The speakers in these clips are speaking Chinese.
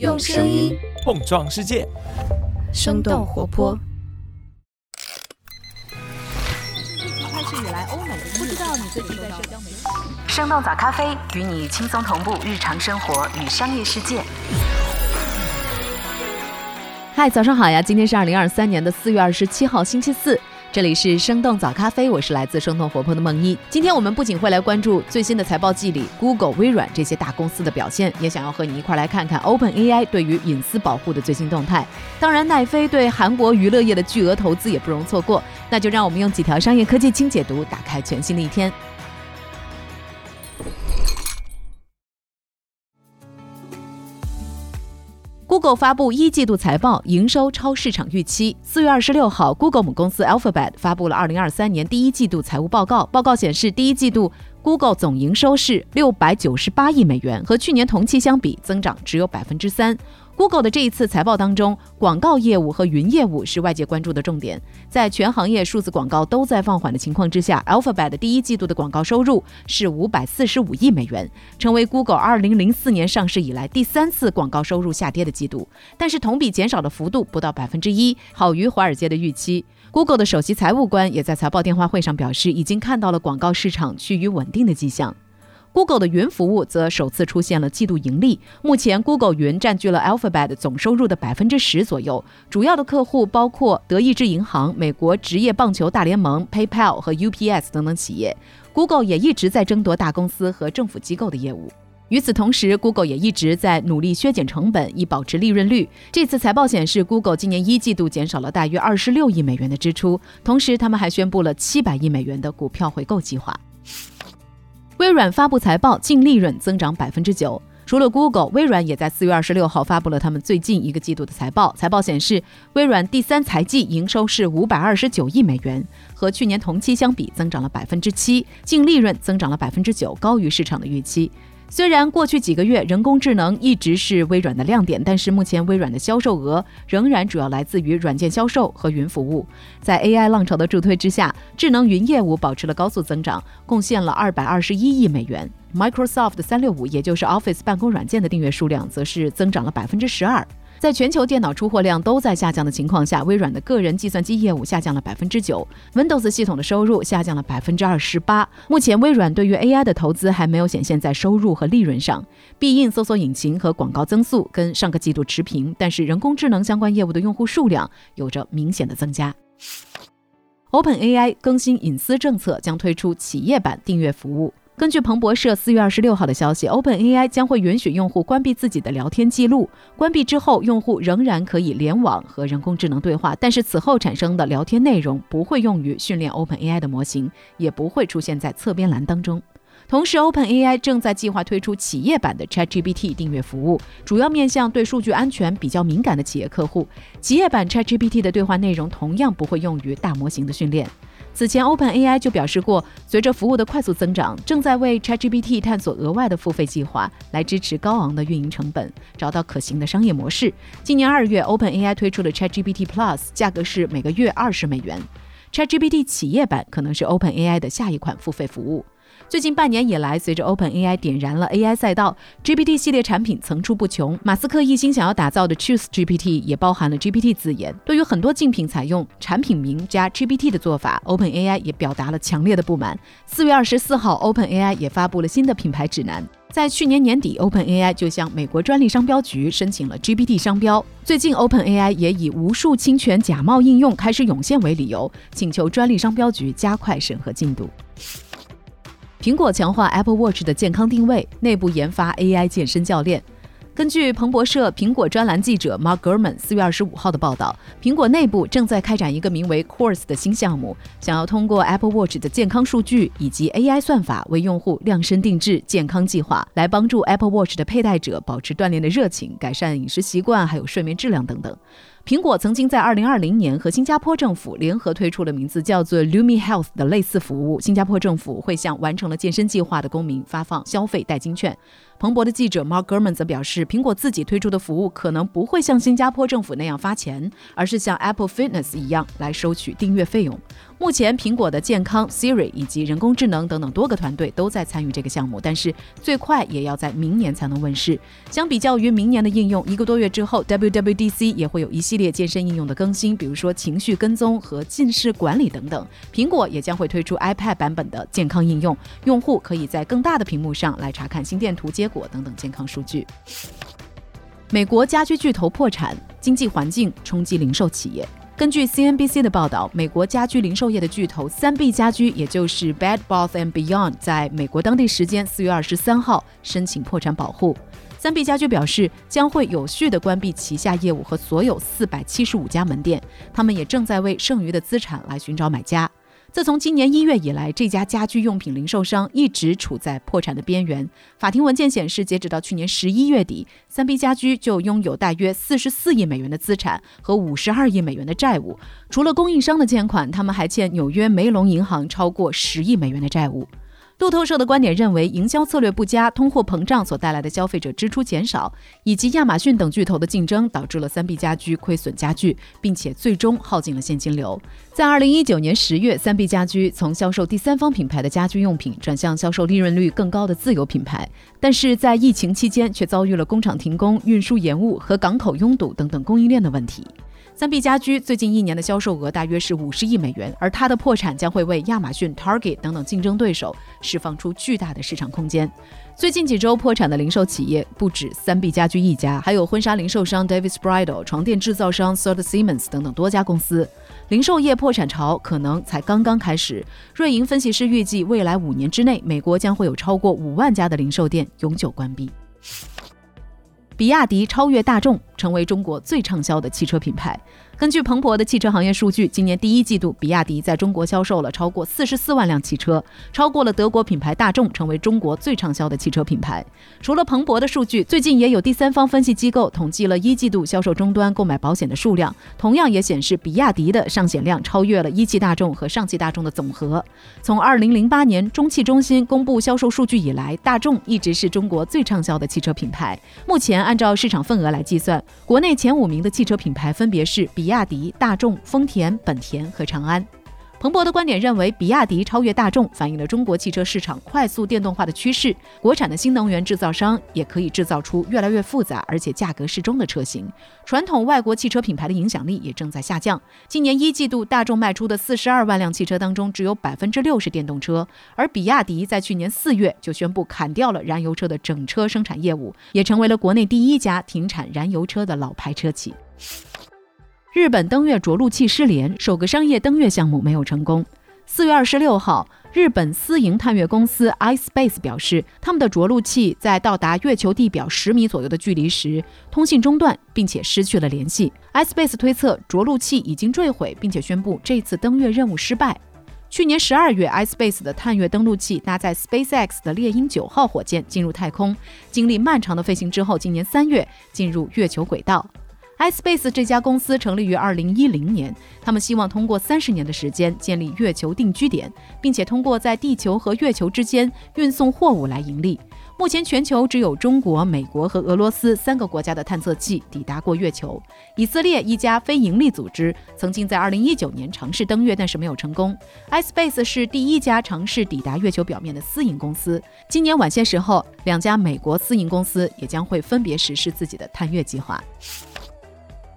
用声音碰撞世界，生动活泼。开始以来，欧美不知道你最近在社交媒体。生动早咖啡与你轻松同步日常生活与商业世界。嗨，早上好呀！今天是二零二三年的四月二十七号，星期四。这里是生动早咖啡，我是来自生动活泼的梦一。今天我们不仅会来关注最新的财报季里 Google、微软这些大公司的表现，也想要和你一块来看看 Open AI 对于隐私保护的最新动态。当然，奈飞对韩国娱乐业的巨额投资也不容错过。那就让我们用几条商业科技轻解读，打开全新的一天。Google 发布一季度财报，营收超市场预期。四月二十六号，Google 母公司 Alphabet 发布了二零二三年第一季度财务报告。报告显示，第一季度 Google 总营收是六百九十八亿美元，和去年同期相比，增长只有百分之三。Google 的这一次财报当中，广告业务和云业务是外界关注的重点。在全行业数字广告都在放缓的情况之下，Alphabet 第一季度的广告收入是五百四十五亿美元，成为 Google 二零零四年上市以来第三次广告收入下跌的季度。但是同比减少的幅度不到百分之一，好于华尔街的预期。Google 的首席财务官也在财报电话会上表示，已经看到了广告市场趋于稳定的迹象。Google 的云服务则首次出现了季度盈利。目前，Google 云占据了 Alphabet 总收入的百分之十左右。主要的客户包括德意志银行、美国职业棒球大联盟、PayPal 和 UPS 等等企业。Google 也一直在争夺大公司和政府机构的业务。与此同时，Google 也一直在努力削减成本，以保持利润率。这次财报显示，Google 今年一季度减少了大约二十六亿美元的支出，同时他们还宣布了七百亿美元的股票回购计划。微软发布财报，净利润增长百分之九。除了 Google，微软也在四月二十六号发布了他们最近一个季度的财报。财报显示，微软第三财季营收是五百二十九亿美元，和去年同期相比增长了百分之七，净利润增长了百分之九，高于市场的预期。虽然过去几个月人工智能一直是微软的亮点，但是目前微软的销售额仍然主要来自于软件销售和云服务。在 AI 浪潮的助推之下，智能云业务保持了高速增长，贡献了二百二十一亿美元。Microsoft 三六五，也就是 Office 办公软件的订阅数量，则是增长了百分之十二。在全球电脑出货量都在下降的情况下，微软的个人计算机业务下降了百分之九，Windows 系统的收入下降了百分之二十八。目前，微软对于 AI 的投资还没有显现在收入和利润上。必应搜索引擎和广告增速跟上个季度持平，但是人工智能相关业务的用户数量有着明显的增加。OpenAI 更新隐私政策，将推出企业版订阅服务。根据彭博社四月二十六号的消息，OpenAI 将会允许用户关闭自己的聊天记录。关闭之后，用户仍然可以联网和人工智能对话，但是此后产生的聊天内容不会用于训练 OpenAI 的模型，也不会出现在侧边栏当中。同时，OpenAI 正在计划推出企业版的 ChatGPT 订阅服务，主要面向对数据安全比较敏感的企业客户。企业版 ChatGPT 的对话内容同样不会用于大模型的训练。此前，OpenAI 就表示过，随着服务的快速增长，正在为 ChatGPT 探索额外的付费计划，来支持高昂的运营成本，找到可行的商业模式。今年二月，OpenAI 推出了 ChatGPT Plus，价格是每个月二十美元。ChatGPT 企业版可能是 OpenAI 的下一款付费服务。最近半年以来，随着 OpenAI 点燃了 AI 赛道，GPT 系列产品层出不穷。马斯克一心想要打造的 Choose GPT 也包含了 GPT 字眼。对于很多竞品采用产品名加 GPT 的做法，OpenAI 也表达了强烈的不满。四月二十四号，OpenAI 也发布了新的品牌指南。在去年年底，OpenAI 就向美国专利商标局申请了 GPT 商标。最近，OpenAI 也以无数侵权假冒应用开始涌现为理由，请求专利商标局加快审核进度。苹果强化 Apple Watch 的健康定位，内部研发 AI 健身教练。根据彭博社苹果专栏记者 Mark Gurman 四月二十五号的报道，苹果内部正在开展一个名为 Course 的新项目，想要通过 Apple Watch 的健康数据以及 AI 算法，为用户量身定制健康计划，来帮助 Apple Watch 的佩戴者保持锻炼的热情，改善饮食习惯，还有睡眠质量等等。苹果曾经在二零二零年和新加坡政府联合推出了名字叫做 Lumi Health 的类似服务。新加坡政府会向完成了健身计划的公民发放消费代金券。彭博的记者 Mark Gurman 则表示，苹果自己推出的服务可能不会像新加坡政府那样发钱，而是像 Apple Fitness 一样来收取订阅费用。目前，苹果的健康、Siri 以及人工智能等等多个团队都在参与这个项目，但是最快也要在明年才能问世。相比较于明年的应用，一个多月之后，WWDC 也会有一系列健身应用的更新，比如说情绪跟踪和近视管理等等。苹果也将会推出 iPad 版本的健康应用，用户可以在更大的屏幕上来查看心电图结果果等等健康数据。美国家居巨头破产，经济环境冲击零售企业。根据 CNBC 的报道，美国家居零售业的巨头三 B 家居，也就是 Bed Bath and Beyond，在美国当地时间四月二十三号申请破产保护。三 B 家居表示将会有序地关闭旗下业务和所有四百七十五家门店，他们也正在为剩余的资产来寻找买家。自从今年一月以来，这家家居用品零售商一直处在破产的边缘。法庭文件显示，截止到去年十一月底，三 B 家居就拥有大约四十四亿美元的资产和五十二亿美元的债务。除了供应商的欠款，他们还欠纽约梅隆银行超过十亿美元的债务。路透社的观点认为，营销策略不佳、通货膨胀所带来的消费者支出减少，以及亚马逊等巨头的竞争，导致了三 B 家居亏损加剧，并且最终耗尽了现金流。在二零一九年十月，三 B 家居从销售第三方品牌的家居用品转向销售利润率更高的自有品牌，但是在疫情期间却遭遇了工厂停工、运输延误和港口拥堵等等供应链的问题。三 B 家居最近一年的销售额大约是五十亿美元，而它的破产将会为亚马逊、Target 等等竞争对手释放出巨大的市场空间。最近几周破产的零售企业不止三 B 家居一家，还有婚纱零售商 Davis Bridal、床垫制造商 Sir Simmons 等等多家公司。零售业破产潮可能才刚刚开始。瑞银分析师预计，未来五年之内，美国将会有超过五万家的零售店永久关闭。比亚迪超越大众，成为中国最畅销的汽车品牌。根据彭博的汽车行业数据，今年第一季度，比亚迪在中国销售了超过四十四万辆汽车，超过了德国品牌大众，成为中国最畅销的汽车品牌。除了彭博的数据，最近也有第三方分析机构统计了一季度销售终端购买保险的数量，同样也显示比亚迪的上险量超越了一汽大众和上汽大众的总和。从二零零八年中汽中心公布销售数据以来，大众一直是中国最畅销的汽车品牌。目前按照市场份额来计算，国内前五名的汽车品牌分别是比。比亚迪、大众、丰田、本田和长安。彭博的观点认为，比亚迪超越大众，反映了中国汽车市场快速电动化的趋势。国产的新能源制造商也可以制造出越来越复杂而且价格适中的车型。传统外国汽车品牌的影响力也正在下降。今年一季度，大众卖出的四十二万辆汽车当中，只有百分之六是电动车。而比亚迪在去年四月就宣布砍掉了燃油车的整车生产业务，也成为了国内第一家停产燃油车的老牌车企。日本登月着陆器失联，首个商业登月项目没有成功。四月二十六号，日本私营探月公司 iSpace 表示，他们的着陆器在到达月球地表十米左右的距离时，通信中断，并且失去了联系。iSpace 推测着陆器已经坠毁，并且宣布这次登月任务失败。去年十二月，iSpace 的探月登陆器搭载 SpaceX 的猎鹰九号火箭进入太空，经历漫长的飞行之后，今年三月进入月球轨道。iSpace 这家公司成立于2010年，他们希望通过三十年的时间建立月球定居点，并且通过在地球和月球之间运送货物来盈利。目前，全球只有中国、美国和俄罗斯三个国家的探测器抵达过月球。以色列一家非营利组织曾经在2019年尝试登月，但是没有成功。iSpace 是第一家尝试抵达月球表面的私营公司。今年晚些时候，两家美国私营公司也将会分别实施自己的探月计划。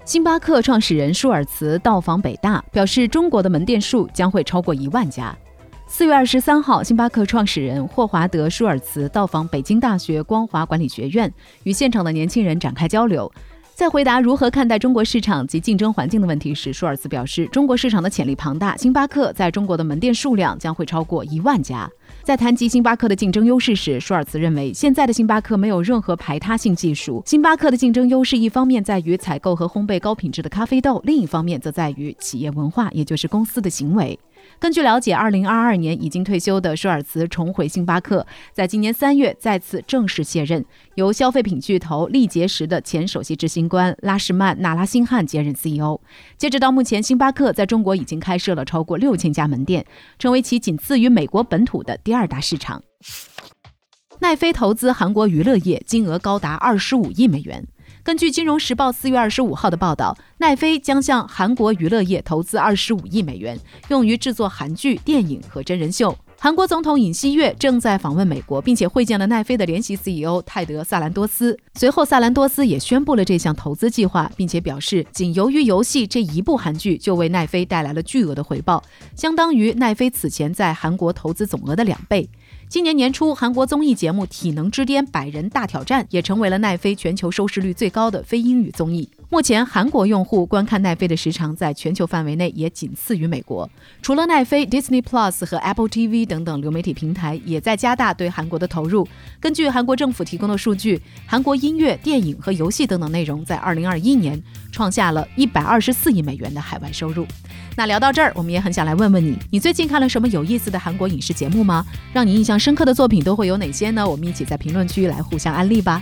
星巴克创始人舒尔茨到访北大，表示中国的门店数将会超过一万家。四月二十三号，星巴克创始人霍华德·舒尔茨到访北京大学光华管理学院，与现场的年轻人展开交流。在回答如何看待中国市场及竞争环境的问题时，舒尔茨表示，中国市场的潜力庞大，星巴克在中国的门店数量将会超过一万家。在谈及星巴克的竞争优势时，舒尔茨认为，现在的星巴克没有任何排他性技术。星巴克的竞争优势一方面在于采购和烘焙高品质的咖啡豆，另一方面则在于企业文化，也就是公司的行为。根据了解，二零二二年已经退休的舒尔茨重回星巴克，在今年三月再次正式卸任，由消费品巨头力洁时的前首席执行官拉什曼·纳拉辛汉接任 CEO。截止到目前，星巴克在中国已经开设了超过六千家门店，成为其仅次于美国本土的第二大市场。奈飞投资韩国娱乐业，金额高达二十五亿美元。根据《金融时报》四月二十五号的报道，奈飞将向韩国娱乐业投资二十五亿美元，用于制作韩剧、电影和真人秀。韩国总统尹锡悦正在访问美国，并且会见了奈飞的联席 CEO 泰德·萨兰多斯。随后，萨兰多斯也宣布了这项投资计划，并且表示，仅由于游戏这一部韩剧就为奈飞带来了巨额的回报，相当于奈飞此前在韩国投资总额的两倍。今年年初，韩国综艺节目《体能之巅百人大挑战》也成为了奈飞全球收视率最高的非英语综艺。目前，韩国用户观看奈飞的时长在全球范围内也仅次于美国。除了奈飞，Disney Plus 和 Apple TV 等等流媒体平台也在加大对韩国的投入。根据韩国政府提供的数据，韩国音乐、电影和游戏等等内容在2021年创下了一百二十四亿美元的海外收入。那聊到这儿，我们也很想来问问你，你最近看了什么有意思的韩国影视节目吗？让你印象深刻的作品都会有哪些呢？我们一起在评论区来互相安利吧。